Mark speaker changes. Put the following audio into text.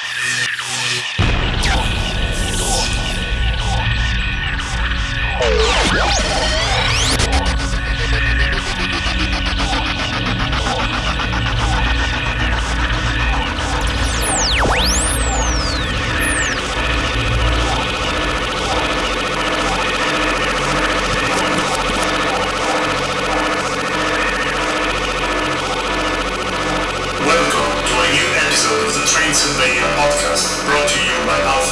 Speaker 1: どうしよう。The Transylvania podcast brought to you by Alpha.